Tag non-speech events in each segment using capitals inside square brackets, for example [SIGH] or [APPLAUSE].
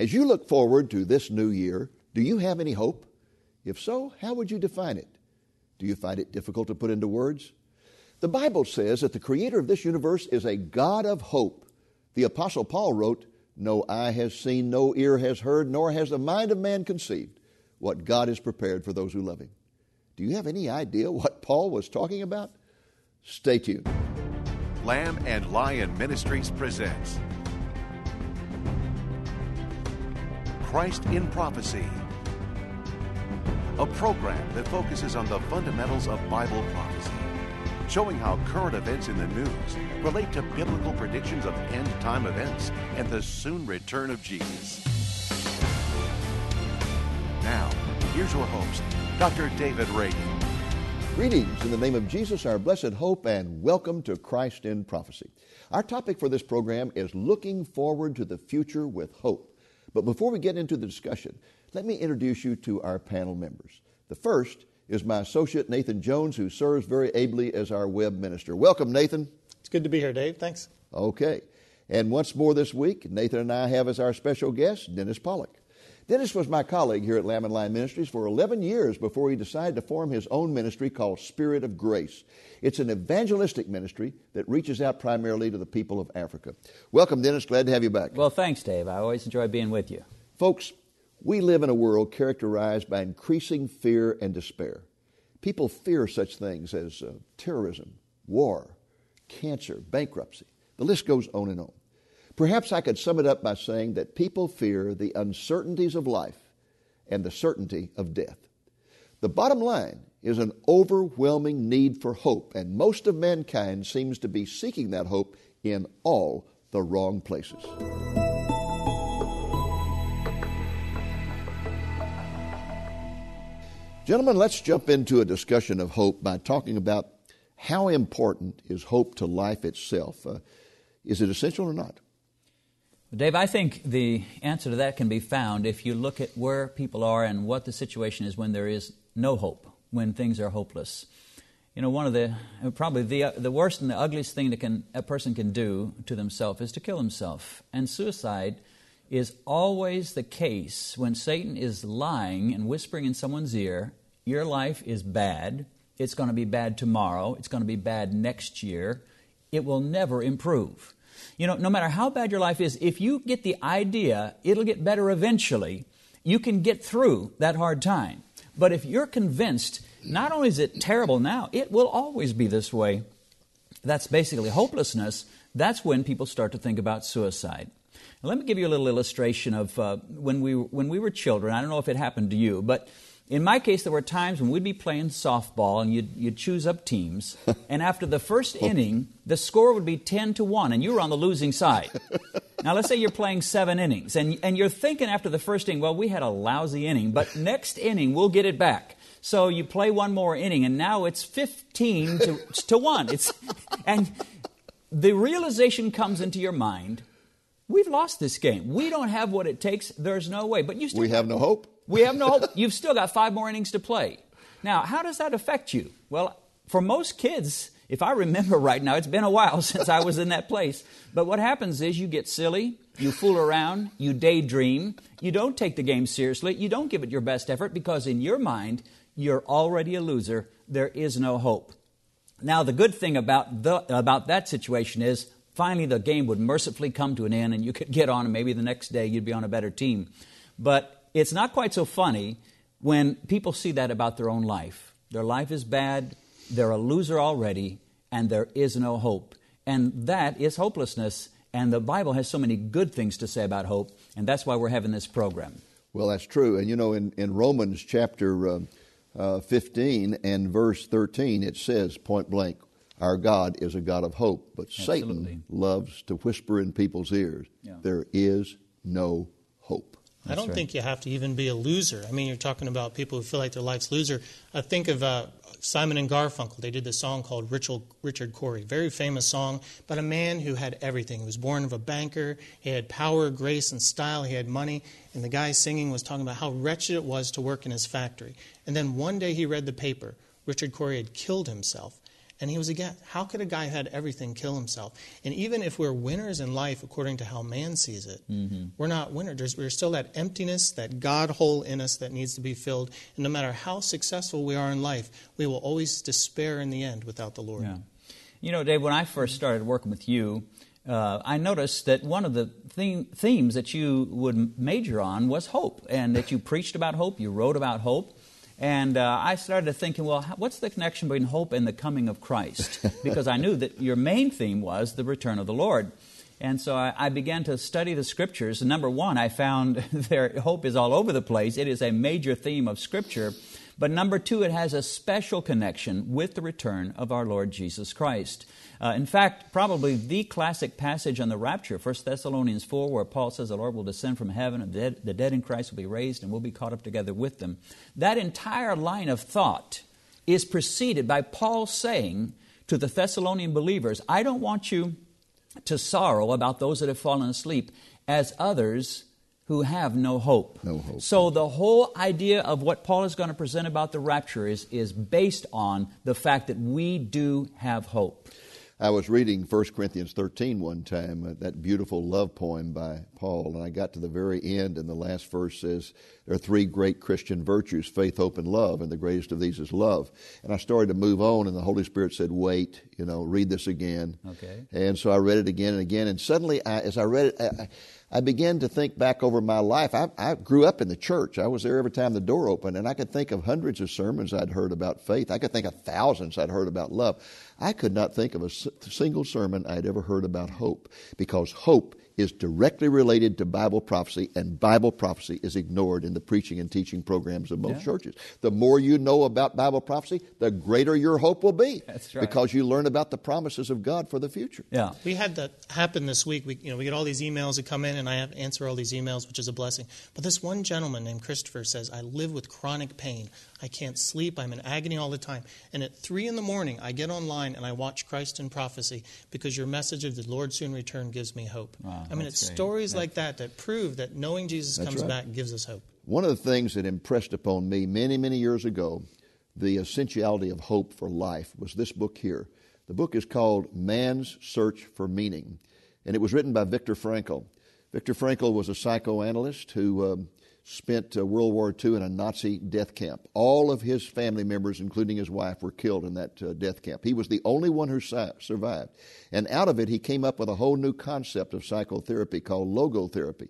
As you look forward to this new year, do you have any hope? If so, how would you define it? Do you find it difficult to put into words? The Bible says that the creator of this universe is a God of hope. The Apostle Paul wrote, No eye has seen, no ear has heard, nor has the mind of man conceived what God has prepared for those who love him. Do you have any idea what Paul was talking about? Stay tuned. Lamb and Lion Ministries presents Christ in Prophecy, a program that focuses on the fundamentals of Bible prophecy, showing how current events in the news relate to biblical predictions of end time events and the soon return of Jesus. Now, here's your host, Dr. David Reagan. Greetings in the name of Jesus, our blessed hope, and welcome to Christ in Prophecy. Our topic for this program is looking forward to the future with hope. But before we get into the discussion, let me introduce you to our panel members. The first is my associate, Nathan Jones, who serves very ably as our web minister. Welcome, Nathan. It's good to be here, Dave. Thanks. Okay. And once more this week, Nathan and I have as our special guest Dennis Pollock. Dennis was my colleague here at Lamb and Lion Ministries for 11 years before he decided to form his own ministry called Spirit of Grace. It's an evangelistic ministry that reaches out primarily to the people of Africa. Welcome, Dennis. Glad to have you back. Well, thanks, Dave. I always enjoy being with you. Folks, we live in a world characterized by increasing fear and despair. People fear such things as uh, terrorism, war, cancer, bankruptcy. The list goes on and on. Perhaps I could sum it up by saying that people fear the uncertainties of life and the certainty of death. The bottom line is an overwhelming need for hope, and most of mankind seems to be seeking that hope in all the wrong places. Gentlemen, let's jump into a discussion of hope by talking about how important is hope to life itself. Uh, is it essential or not? Dave, I think the answer to that can be found if you look at where people are and what the situation is when there is no hope, when things are hopeless. You know, one of the probably the the worst and the ugliest thing that can a person can do to themselves is to kill himself. And suicide is always the case when Satan is lying and whispering in someone's ear, your life is bad. It's going to be bad tomorrow. It's going to be bad next year. It will never improve. You know, no matter how bad your life is, if you get the idea it'll get better eventually, you can get through that hard time. But if you're convinced, not only is it terrible now, it will always be this way, that's basically hopelessness. That's when people start to think about suicide. Now, let me give you a little illustration of uh, when, we, when we were children. I don't know if it happened to you, but in my case, there were times when we'd be playing softball and you'd, you'd choose up teams, [LAUGHS] and after the first inning, the score would be 10 to 1, and you were on the losing side. now, let's say you're playing seven innings, and, and you're thinking after the first inning, well, we had a lousy inning, but next inning, we'll get it back. So you play one more inning, and now it's 15 to, to 1. It's, and the realization comes into your mind we've lost this game. We don't have what it takes. There's no way. But you still we have no hope. We have no hope. You've still got five more innings to play. Now, how does that affect you? Well, for most kids, if I remember right now, it's been a while [LAUGHS] since I was in that place. But what happens is you get silly, you fool around, you daydream, you don't take the game seriously, you don't give it your best effort because in your mind, you're already a loser. There is no hope. Now, the good thing about, the, about that situation is finally the game would mercifully come to an end and you could get on and maybe the next day you'd be on a better team. But it's not quite so funny when people see that about their own life. Their life is bad, they're a loser already, and there is no hope. And that is hopelessness. And the Bible has so many good things to say about hope, and that's why we're having this program. Well, that's true. And you know, in, in Romans chapter uh, uh, 15 and verse 13, it says point blank, Our God is a God of hope, but Absolutely. Satan loves to whisper in people's ears, Yeah. There is no hope. I don't right. think you have to even be a loser. I mean, you're talking about people who feel like their life's loser. I think of uh, Simon and Garfunkel. They did this song called Richard, Richard Cory, very famous song about a man who had everything. He was born of a banker. He had power, grace, and style. He had money. And the guy singing was talking about how wretched it was to work in his factory. And then one day he read the paper. Richard Cory had killed himself. And he was again. How could a guy who had everything kill himself? And even if we're winners in life according to how man sees it, mm-hmm. we're not winners. There's, there's still that emptiness, that God hole in us that needs to be filled. And no matter how successful we are in life, we will always despair in the end without the Lord. Yeah. You know, Dave, when I first started working with you, uh, I noticed that one of the theme, themes that you would major on was hope, and that you preached about hope, you wrote about hope. And uh, I started thinking, well, what's the connection between hope and the coming of Christ? [LAUGHS] Because I knew that your main theme was the return of the Lord. And so I, I began to study the scriptures. And number one, I found [LAUGHS] their hope is all over the place. It is a major theme of Scripture. But number two, it has a special connection with the return of our Lord Jesus Christ. Uh, in fact, probably the classic passage on the rapture, 1 Thessalonians 4, where Paul says the Lord will descend from heaven and the dead, the dead in Christ will be raised and we'll be caught up together with them. That entire line of thought is preceded by Paul saying to the Thessalonian believers, I don't want you to sorrow about those that have fallen asleep as others who have no hope. No hope. So the whole idea of what Paul is going to present about the rapture is, is based on the fact that we do have hope. I was reading 1 Corinthians 13 one time, uh, that beautiful love poem by Paul, and I got to the very end, and the last verse says, There are three great Christian virtues faith, hope, and love, and the greatest of these is love. And I started to move on, and the Holy Spirit said, Wait, you know, read this again. Okay. And so I read it again and again, and suddenly, I, as I read it, I, I began to think back over my life. I, I, grew up in the church. I was there every time the door opened, and I could think of hundreds of sermons I'd heard about faith. I could think of thousands I'd heard about love. I could not think of a single sermon I'd ever heard about hope because hope is directly related to Bible prophecy, and Bible prophecy is ignored in the preaching and teaching programs of most yeah. churches. The more you know about Bible prophecy, the greater your hope will be. That's right. Because you learn about the promises of God for the future. Yeah. We had that happen this week. We, you know, we get all these emails that come in, and I have to answer all these emails, which is a blessing. But this one gentleman named Christopher says, I live with chronic pain. I can't sleep. I'm in agony all the time. And at 3 in the morning, I get online and I watch Christ in Prophecy because your message of the Lord soon return gives me hope. Wow, I mean, it's great. stories like that that prove that knowing Jesus comes right. back gives us hope. One of the things that impressed upon me many, many years ago, the essentiality of hope for life, was this book here. The book is called Man's Search for Meaning, and it was written by Viktor Frankl. Viktor Frankl was a psychoanalyst who um, spent uh, World War II in a Nazi death camp. All of his family members, including his wife, were killed in that uh, death camp. He was the only one who survived. And out of it, he came up with a whole new concept of psychotherapy called logotherapy.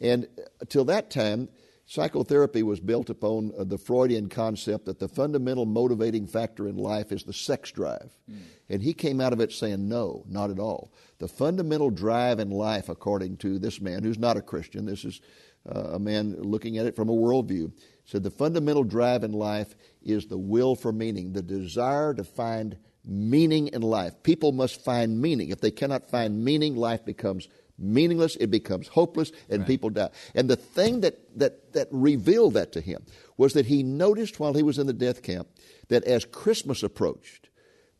And uh, till that time, psychotherapy was built upon uh, the Freudian concept that the fundamental motivating factor in life is the sex drive. Mm. And he came out of it saying, no, not at all. The fundamental drive in life, according to this man, who's not a Christian, this is uh, a man looking at it from a worldview, said the fundamental drive in life is the will for meaning, the desire to find meaning in life. People must find meaning. If they cannot find meaning, life becomes meaningless, it becomes hopeless, and right. people die. And the thing that, that, that revealed that to him was that he noticed while he was in the death camp that as Christmas approached,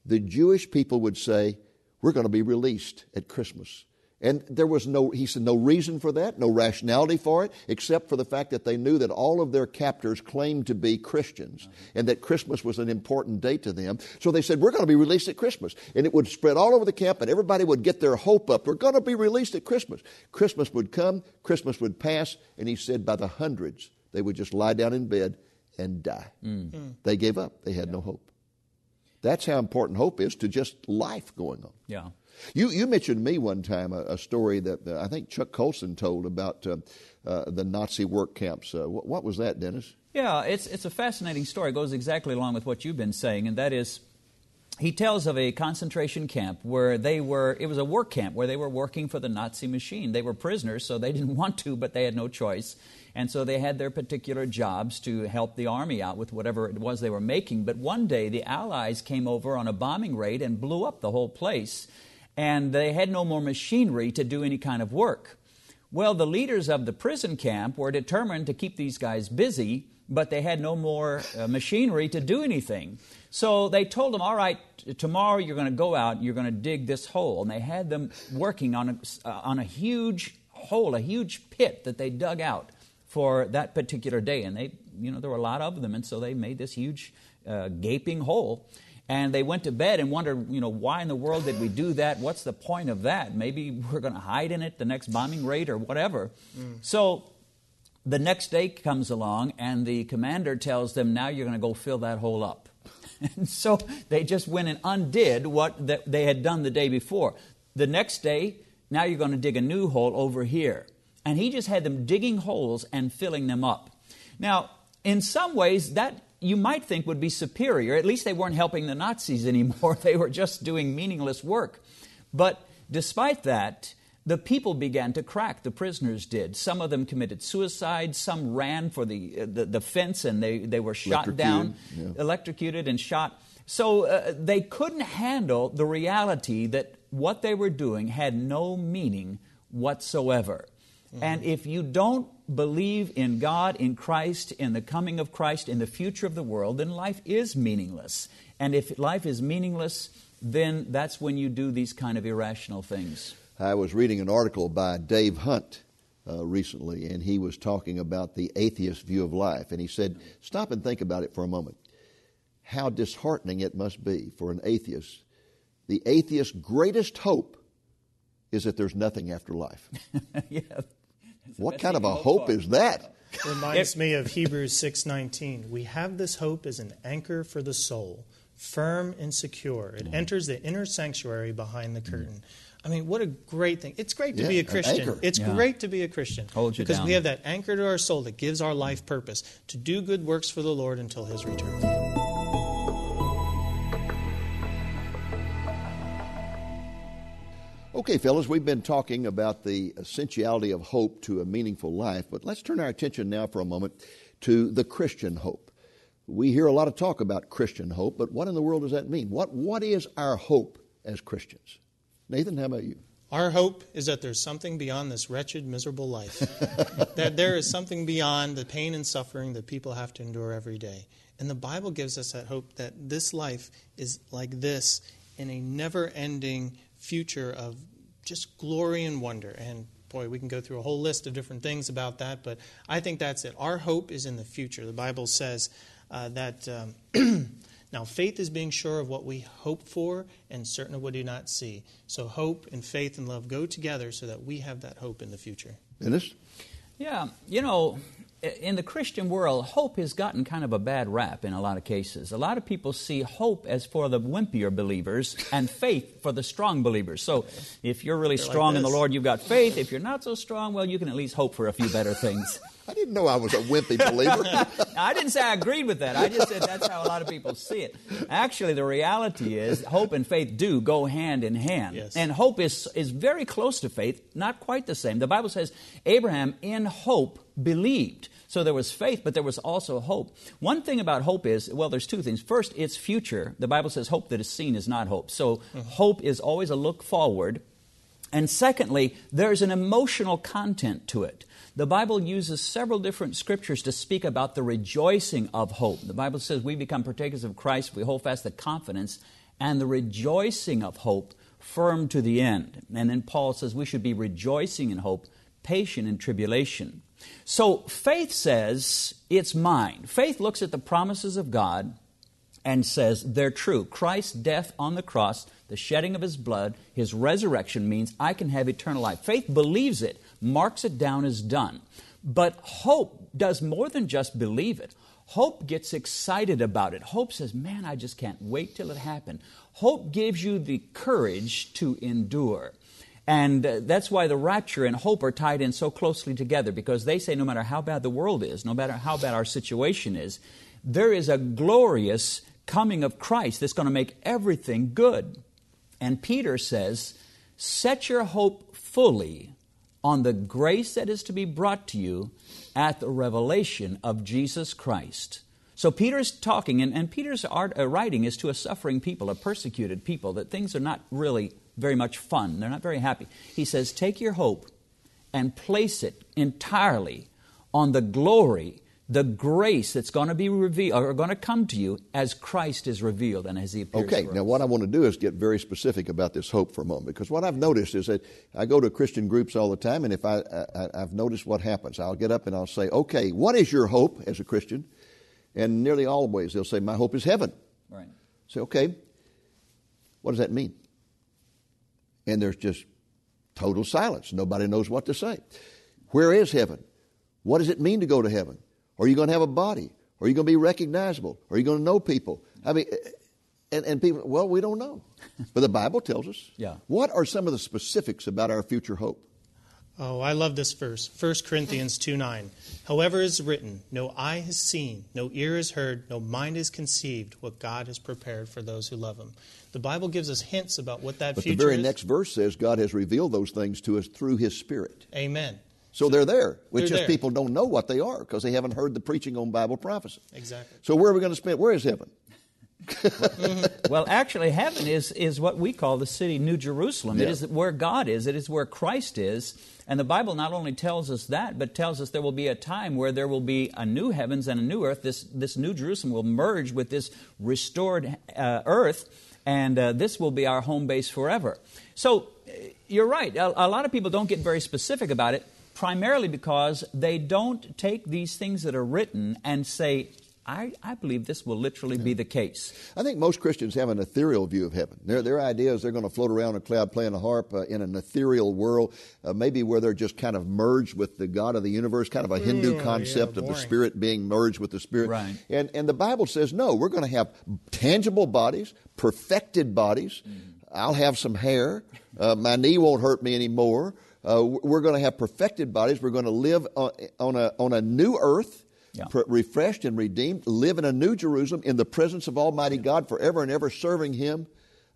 the Jewish people would say, We're going to be released at Christmas. And there was no, he said, no reason for that, no rationality for it, except for the fact that they knew that all of their captors claimed to be Christians and that Christmas was an important date to them. So they said, We're going to be released at Christmas. And it would spread all over the camp, and everybody would get their hope up. We're going to be released at Christmas. Christmas would come, Christmas would pass, and he said, by the hundreds, they would just lie down in bed and die. Mm. Mm. They gave up, they had yeah. no hope. That's how important hope is to just life going on. Yeah. You, you mentioned to me one time a, a story that uh, I think Chuck Colson told about uh, uh, the Nazi work camps. Uh, what, what, was that, Dennis? Yeah, it's, it's a fascinating story. It goes exactly along with what you've been saying, and that is he tells of a concentration camp where they were, it was a work camp where they were working for the Nazi machine. They were prisoners, so they [LAUGHS] didn't want to, but they had no choice. And so they had their particular jobs to help the army out with whatever it was they were making. But one day the Allies came over on a bombing raid and blew up the whole place and they had no more machinery to do any kind of work. Well, the leaders of the prison camp were determined to keep these guys busy, but they had no more uh, machinery to do anything. So they told them, all right, tomorrow you're going to go out and you're going to dig this hole. And they had them working on a, uh, on a huge hole, a huge pit that they dug out for that particular day. And they, you know, there were a lot of them, and so they made this huge uh, gaping hole. And they went to bed and wondered, you know, why in the world did we do that? What's the point of that? Maybe we're going to hide in it the next bombing raid or whatever. Mm. So the next day comes along, and the commander tells them, now you're going to go fill that hole up. [LAUGHS] and so they just went and undid what they had done the day before. The next day, now you're going to dig a new hole over here. And he just had them digging holes and filling them up. Now, in some ways, that you might think would be superior. At least they weren't helping the Nazis [LAUGHS] anymore, they were just doing meaningless work. But despite that, the people began to crack, the prisoners did. Some of them committed suicide, some ran for the, uh, the, the, fence and they, they were shot down, yeah. electrocuted and shot. So uh, they couldn't handle the reality that what they were doing had no meaning whatsoever. Mm-hmm. And if you don't believe in God, in Christ, in the coming of Christ, in the future of the world, then life is meaningless. And if life is meaningless, then that's when you do these kind of irrational things. I was reading an article by Dave Hunt uh, recently, and he was talking about the atheist view of life. And he said, Stop and think about it for a moment. How disheartening it must be for an atheist. The atheist's greatest hope is that there's nothing after life. [LAUGHS] yeah. [LAUGHS] What kind of a hope is that? [LAUGHS] Reminds me of Hebrews 6:19. We have this hope as an anchor for the soul, firm and secure. It mm. enters the inner sanctuary behind the curtain. Mm. I mean, what a great thing. It's great to yeah, be a Christian. It's yeah. great to be a Christian. Because down. we have that anchor to our soul that gives our life purpose to do good works for the Lord until his return. Okay, fellas, we've been talking about the essentiality of hope to a meaningful life, but let's turn our attention now for a moment to the Christian hope. We hear a lot of talk about Christian hope, but what in the world does that mean? What, what is our hope as Christians? Nathan, how about you? Our hope is that there's something beyond this wretched, miserable life. [LAUGHS] that there is something beyond the pain and suffering that people have to endure every day. And the Bible gives us that hope that this life is like this in a never ending future of just glory and wonder. And boy, we can go through a whole list of different things about that, but I think that's it. Our hope is in the future. The Bible says uh, that. Um, [CLEARS THROAT] Now, faith is being sure of what we hope for and certain of what we do not see. So, hope and faith and love go together so that we have that hope in the future. Dennis? Yeah, you know, in the Christian world, hope has gotten kind of a bad rap in a lot of cases. A lot of people see hope as for the wimpier believers and faith for the strong believers. So if you're really They're strong like in the Lord, you've got faith. If you're not so strong, well, you can at least hope for a few better things. [LAUGHS] I didn't know I was a wimpy believer. [LAUGHS] I didn't say I agreed with that. I just said that's how a lot of people see it. Actually, the reality is hope and faith do go hand in hand. Yes. And hope is, is very close to faith, not quite the same. The Bible says Abraham, in hope, believed. So there was faith, but there was also hope. One thing about hope is, well, there's two things. First, it's future. The Bible says hope that is seen is not hope. So mm-hmm. hope is always a look forward. And secondly, there's an emotional content to it. The Bible uses several different scriptures to speak about the rejoicing of hope. The Bible says we become partakers of Christ if we hold fast the confidence and the rejoicing of hope firm to the end. And then Paul says we should be rejoicing in hope, patient in tribulation. So faith says it's mine. Faith looks at the promises of God and says they're true. Christ's death on the cross, the shedding of his blood, his resurrection means I can have eternal life. Faith believes it marks it down as done. But hope does more than just believe it. Hope gets excited about it. Hope says, Man, I just can't wait till it happens. Hope gives you the courage to endure. And uh, that's why the rapture and hope are tied in so closely together because they say no matter how bad the world is, no matter how bad our situation is, there is a glorious coming of Christ that's going to make everything good. And Peter says, Set your hope fully on the grace that is to be brought to you at the revelation of Jesus Christ. So Peter's talking, and, and Peter's art, uh, writing is to a suffering people, a persecuted people, that things are not really very much fun. They're not very happy. He says, Take your hope and place it entirely on the glory the grace that's going to be revealed or going to come to you as Christ is revealed and as He appears. Okay, now what I want to do is get very specific about this hope for a moment because what I've noticed is that I go to Christian groups all the time, and if I, I have noticed what happens, I'll get up and I'll say, "Okay, what is your hope as a Christian?" And nearly always they'll say, "My hope is heaven." Right. Say, okay, what does that mean? And there's just total silence. Nobody knows what to say. Where is heaven? What does it mean to go to heaven? Are you going to have a body? Are you going to be recognizable? Are you going to know people? I mean, and, and people, well, we don't know. [LAUGHS] But the Bible tells us. Yeah. What are some of the specifics about our future hope? Oh, I love this verse. 1 Corinthians 2 9. However is written, no eye has seen, no ear has heard, no mind has conceived what God has prepared for those who love him. The Bible gives us hints about what that But future is. the very is. next verse says God has revealed those things to us through His Spirit. Amen. So they're there. It's They're just there. people don't know what they are because they haven't heard the preaching on Bible prophecy. Exactly. So where are we going to spend? Where is heaven? [LAUGHS] Well, actually, heaven is, is what we call the city New Jerusalem. It Yeah. is where God is, it is where Christ is. And the Bible not only tells us that, but tells us there will be a time where there will be a new heavens and a new earth. This, this New Jerusalem will merge with this restored uh, earth, and uh, this will be our home base forever. So uh, you're right. A, a lot of people don't get very specific about it, primarily because they don't take these things that are written and say, I, I believe this will literally be the case. I think most Christians have an ethereal view of heaven. Their, their idea is they're going to float around a cloud playing a harp uh, in an ethereal world, uh, maybe where they're just kind of merged with the God of the universe, kind of a Hindu yeah, concept of the. Spirit being merged with the Spirit. Right. And, and the Bible says, no, we're going to have tangible bodies, perfected bodies. I'll have some hair. Uh, my knee won't hurt me anymore. Uh, we're going to have perfected bodies. We're going to live on, on, a, on a new earth Yeah. pre- refreshed and redeemed, live in a new Jerusalem in the presence of Almighty God forever and ever, serving Him.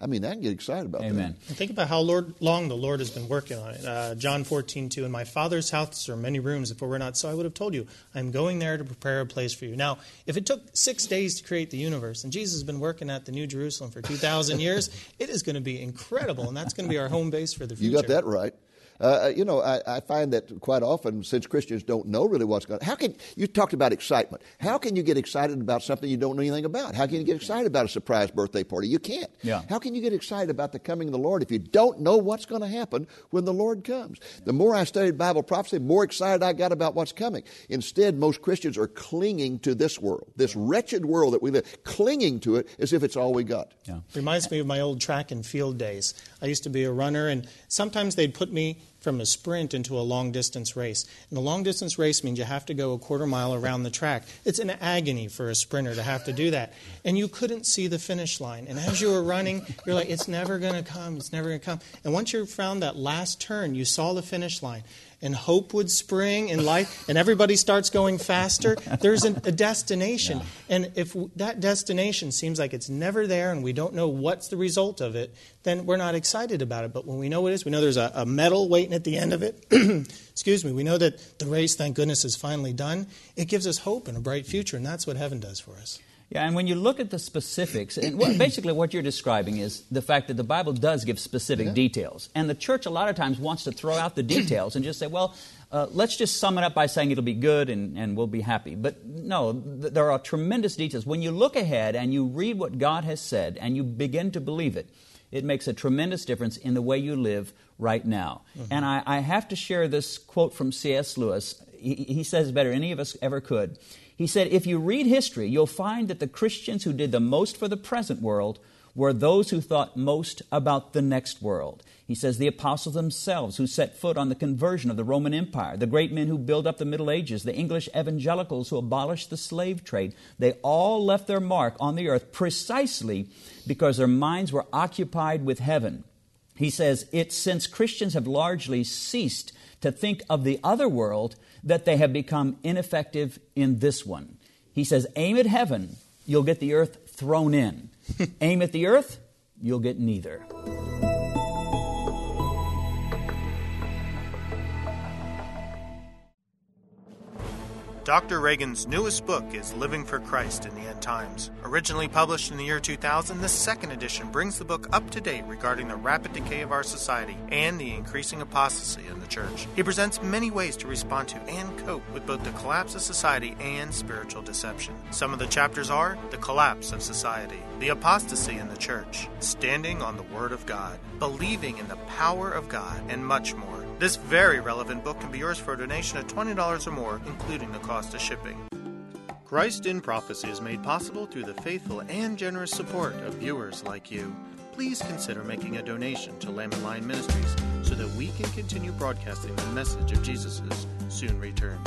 I mean, I can get excited about that. Amen. And think about how Lord, long the Lord has been working on it. Uh, John 14, 2, In my Father's house are many rooms. If it were not so, I would have told you. I'm going there to prepare a place for you. Now, if it took six days to create the universe, and Jesus has been working at the New Jerusalem for 2,000 years, [LAUGHS] it is going to be incredible, and that's going to be our home base for the future. You got that right. Uh, you know, I, I find that quite often, since Christians don't know really what's going on, how can you talked about excitement? How can you get excited about something you don't know anything about? How can you get excited about a surprise birthday party? You can't. Yeah. How can you get excited about the coming of the Lord if you don't know what's going to happen when the Lord comes? The more I studied Bible prophecy, the more excited I got about what's coming. Instead, most Christians are clinging to this world, this wretched world that we live, clinging to it as if it's all we got. Yeah. Reminds me of my old track and field days. I used to be a runner, and sometimes they'd put me from a sprint into a long distance race. And a long distance race means you have to go a quarter mile around the track. It's an agony for a sprinter to have to do that. And you couldn't see the finish line. And as you were running, you're like, it's never going to come, it's never going to come. And once you found that last turn, you saw the finish line. And hope would spring in life, and everybody starts going faster. There's a, a destination. And if w- that destination seems like it's never there and we don't know what's the result of it, then we're not excited about it. But when we know what it is, we know there's a, a medal waiting at the end of it. [CLEARS THROAT] Excuse me. We know that the race, thank goodness, is finally done. It gives us hope and a bright future, and that's what heaven does for us. Yeah, and when you look at the specifics, and what, basically what you're describing is the fact that the Bible does give specific details. And the church a lot of times wants to throw out the details and just say, well, uh, let's just sum it up by saying it'll be good and, and we'll be happy. But no, th- there are tremendous details. When you look ahead and you read what God has said and you begin to believe it, it makes a tremendous difference in the way you live right now. And I, I have to share this quote from C.S. Lewis. He, he says better than any of us ever could. He said, If you read history, you'll find that the Christians who did the most for the present world were those who thought most about the next world. He says, The apostles themselves who set foot on the conversion of the Roman Empire, the great men who built up the Middle Ages, the English evangelicals who abolished the slave trade, they all left their mark on the earth precisely because their minds were occupied with heaven. He says, It's since Christians have largely ceased to think of the other world that they have become ineffective in this one. He says, Aim at heaven, you'll get the earth thrown in. [LAUGHS] Aim at the earth, you'll get neither. Dr. Reagan's newest book is Living for Christ in the End Times. Originally published in the year 2000, the second edition brings the book up to date regarding the rapid decay of our society and the increasing apostasy in the church. He presents many ways to respond to and cope with both the collapse of society and spiritual deception. Some of the chapters are The Collapse of Society, The Apostasy in the Church, Standing on the Word of God, Believing in the Power of God, and much more. This very relevant book can be yours for a donation of $20 or more, including the cost of shipping. Christ in Prophecy is made possible through the faithful and generous support of viewers like you. Please consider making a donation to Lamb and Lion Ministries so that we can continue broadcasting the message of Jesus' soon return.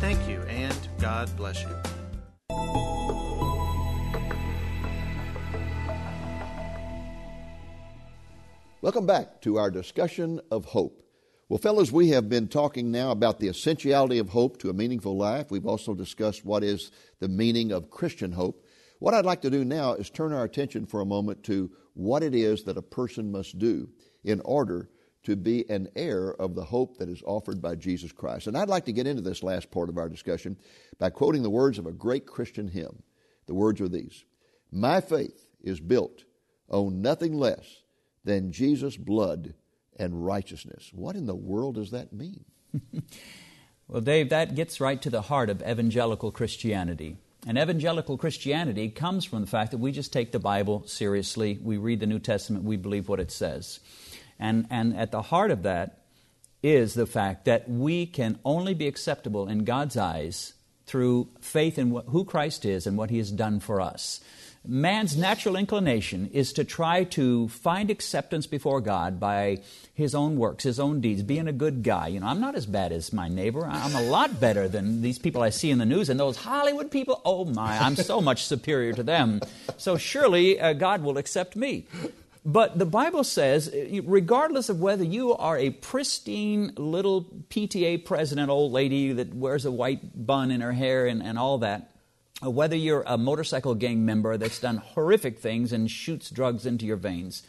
Thank you, and God bless you. Welcome back to our discussion of hope. Well, fellows, we have been talking now about the essentiality of hope to a meaningful life. We've also discussed what is the meaning of Christian hope. What I'd like to do now is turn our attention for a moment to what it is that a person must do in order to be an heir of the hope that is offered by Jesus Christ. And I'd like to get into this last part of our discussion by quoting the words of a great Christian hymn. The words are these My faith is built on nothing less than Jesus' blood and righteousness. What in the world does that mean? [LAUGHS] well, Dave, that gets right to the heart of evangelical Christianity. And evangelical Christianity comes from the fact that we just take the Bible seriously. We read the New Testament, we believe what it says. And, and at the heart of that is the fact that we can only be acceptable in God's eyes through faith in who Christ is and what He has done for us. Man's natural inclination is to try to find acceptance before God by his own works, his own deeds, being a good guy. You know, I'm not as bad as my neighbor. I'm a lot better than these people I see in the news and those Hollywood people. Oh my, I'm so much superior to them. So surely uh, God will accept me. But the Bible says, uh, regardless of whether you are a pristine little PTA president old lady that wears a white bun in her hair and, and all that, whether you're a motorcycle gang member that's done horrific things and shoots drugs into your veins,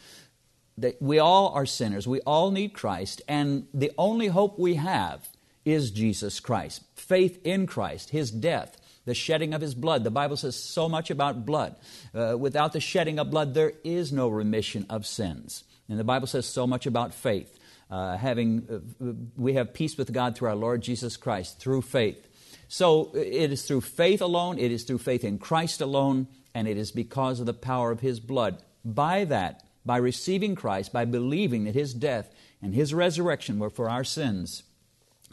that we all are sinners. We all need Christ, and the only hope we have is Jesus Christ. Faith in Christ, His death, the shedding of His blood. The Bible says so much about blood. Uh, without the shedding of blood, there is no remission of sins. And the Bible says so much about faith. Uh, having, uh, we have peace with God through our Lord Jesus Christ, through faith. So it is through faith alone, it is through faith in Christ alone, and it is because of the power of His blood. By that, by receiving Christ, by believing that His death and His resurrection were for our sins,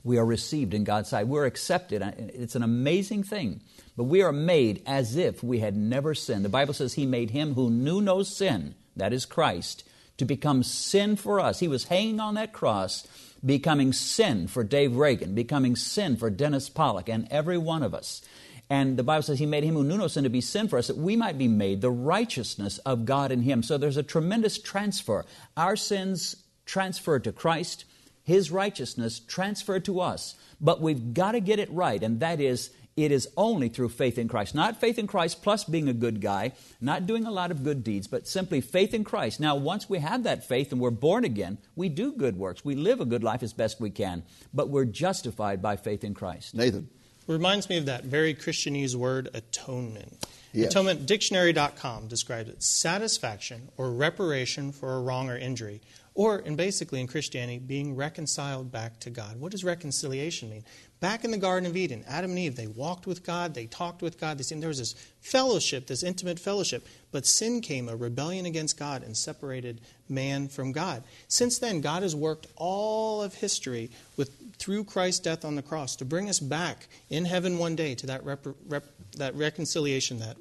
we are received in God's sight. We're accepted. It's an amazing thing. But we are made as if we had never sinned. The Bible says He made Him who knew no sin, that is Christ, to become sin for us. He was hanging on that cross becoming sin for Dave Reagan, becoming sin for Dennis Pollock, and every one of us. And the Bible says He made Him who knew no sin to be sin for us, that we might be made the righteousness of God in Him. So there's a tremendous transfer. Our sins transferred to Christ, His righteousness transferred to us. But we've got to get it right, and that is it is only through faith in Christ. Not faith in Christ plus being a good guy, not doing a lot of good deeds, but simply faith in Christ. Now, once we have that faith and we're born again, we do good works. We live a good life as best we can, but we're justified by faith in Christ. Nathan. Reminds me of that very Christianese word, atonement. Yes. Atonement, dictionary.com describes it satisfaction or reparation for a wrong or injury, or, in basically in Christianity, being reconciled back to God. What does reconciliation mean? Back in the Garden of Eden, Adam and Eve, they walked with God, they talked with God, they there was this fellowship, this intimate fellowship. But sin came, a rebellion against God, and separated man from God. Since then, God has worked all of history with, through Christ's death on the cross to bring us back in heaven one day to that, rep, rep, that reconciliation, that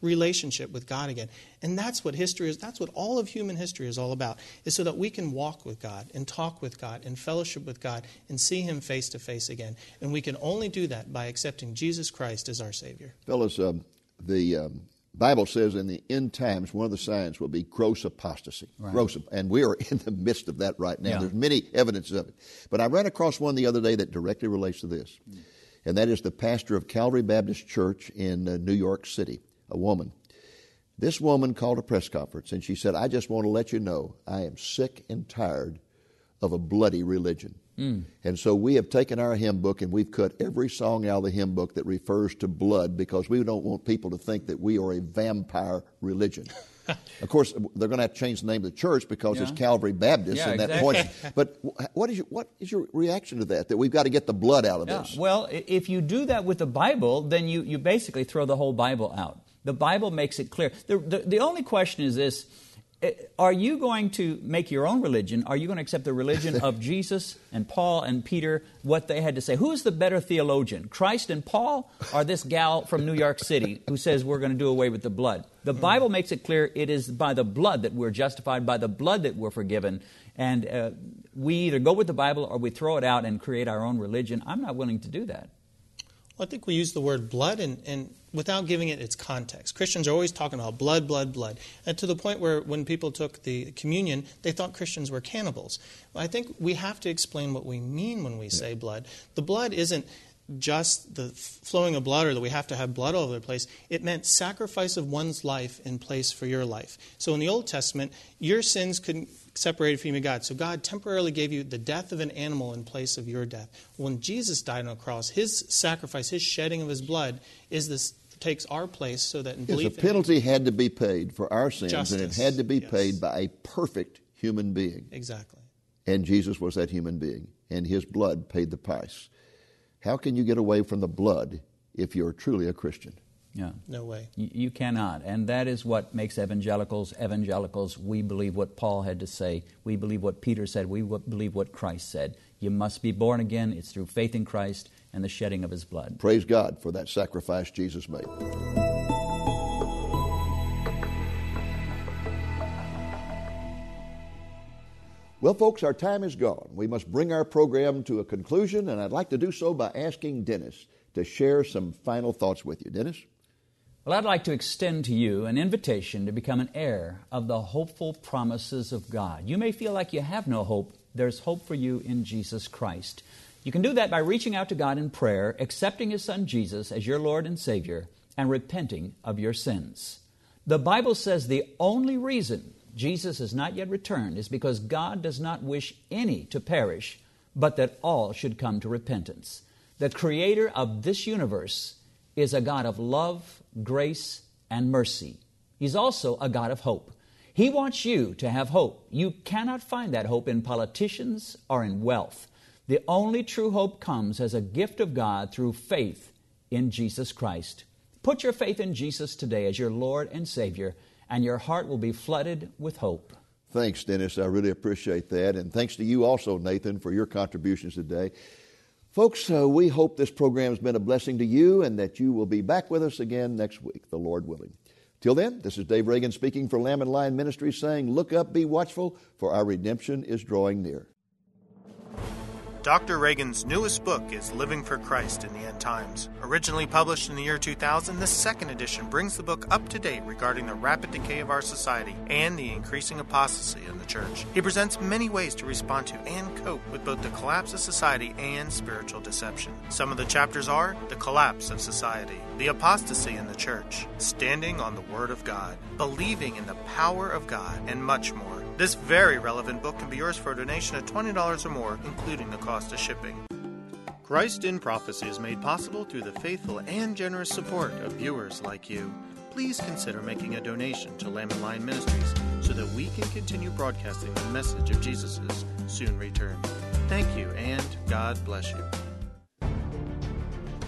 relationship with God again. And that's what history is. That's what all of human history is all about, is so that we can walk with God and talk with God and fellowship with God and see Him face to face again. And we can only do that by accepting Jesus Christ as our Savior. Fellas, um, the um, Bible says in the end times, one of the signs will be gross apostasy. Right. Gross, and we are [LAUGHS] in the midst of that right now. Yeah. There's many evidences of it. But I ran across one the other day that directly relates to this, and that is the pastor of Calvary Baptist Church in uh, New York City, a woman. This woman called a press conference and she said, I just want to let you know I am sick and tired of a bloody religion. Hmm. And so we have taken our hymn book and we've cut every song out of the hymn book that refers to blood because we don't want people to think that we are a vampire religion. [LAUGHS] of course, they're going to have to change the name of the church because it's Calvary Baptist, Yeah, and that exactly. points. But what is your what is your reaction to that? That we've got to get the blood out of Yeah. this? Well, if you do that with the Bible, then you, you basically throw the whole Bible out. The Bible makes it clear. The, the, the only question is this eh, are you going to make your own religion? Are you going to accept the religion [LAUGHS] of Jesus and Paul and Peter, what they had to say? Who's the better theologian, Christ and Paul, or this gal from New York City who says we're going to do away with the blood? The Bible makes it clear it is by the blood that we're justified, by the blood that we're forgiven. And uh, we either go with the Bible or we throw it out and create our own religion. I'm not willing to do that. Well, I think we use the word blood and, and without giving it its context. Christians are always talking about blood, blood, blood. And to the point where when people took the communion, they thought Christians were cannibals. I think we have to explain what we mean when we say blood. The blood isn't just the flowing of blood or that we have to have blood all over the place. It meant sacrifice of one's life in place for your life. So in the Old Testament, your sins couldn't separate from you God. So God temporarily gave you the death of an animal in place of your death. When Jesus died on the cross, his sacrifice, his shedding of his blood, is this takes our place so that in yes, belief a penalty had to be paid for our sins, Justice, and it had to be yes. paid by a perfect human being. Exactly. And Jesus was that human being, and his blood paid the price. How can you get away from the blood if you're truly a Christian? Yeah. No way. You, you cannot. And that is what makes evangelicals evangelicals. We believe what Paul had to say. We believe what Peter said. We w- believe what Christ said. You must be born again. It's through faith in Christ and the shedding of his blood. Praise God for that sacrifice Jesus made. Well, folks, our time is gone. We must bring our program to a conclusion, and I'd like to do so by asking Dennis to share some final thoughts with you. Dennis? Well, I'd like to extend to you an invitation to become an heir of the hopeful promises of God. You may feel like you have no hope. There's hope for you in Jesus Christ. You can do that by reaching out to God in prayer, accepting His Son Jesus as your Lord and Savior, and repenting of your sins. The Bible says the only reason Jesus has not yet returned is because God does not wish any to perish, but that all should come to repentance. The Creator of this universe is a God of love, grace, and mercy. He's also a God of hope. He wants you to have hope. You cannot find that hope in politicians or in wealth. The only true hope comes as a gift of God through faith in Jesus Christ. Put your faith in Jesus today as your Lord and Savior, and your heart will be flooded with hope. Thanks, Dennis. I really appreciate that. And thanks to you also, Nathan, for your contributions today. Folks, uh, we hope this program has been a blessing to you and that you will be back with us again next week, the Lord willing. Till then, this is Dave Reagan speaking for Lamb and Lion Ministries saying, Look up, be watchful, for our redemption is drawing near. Dr. Reagan's newest book is Living for Christ in the End Times. Originally published in the year 2000, the second edition brings the book up to date regarding the rapid decay of our society and the increasing apostasy in the church. He presents many ways to respond to and cope with both the collapse of society and spiritual deception. Some of the chapters are The Collapse of Society, The Apostasy in the Church, Standing on the Word of God, Believing in the Power of God, and much more. This very relevant book can be yours for a donation of $20 or more, including the cost of shipping. Christ in Prophecy is made possible through the faithful and generous support of viewers like you. Please consider making a donation to Lamb and Lion Ministries so that we can continue broadcasting the message of Jesus' soon return. Thank you, and God bless you.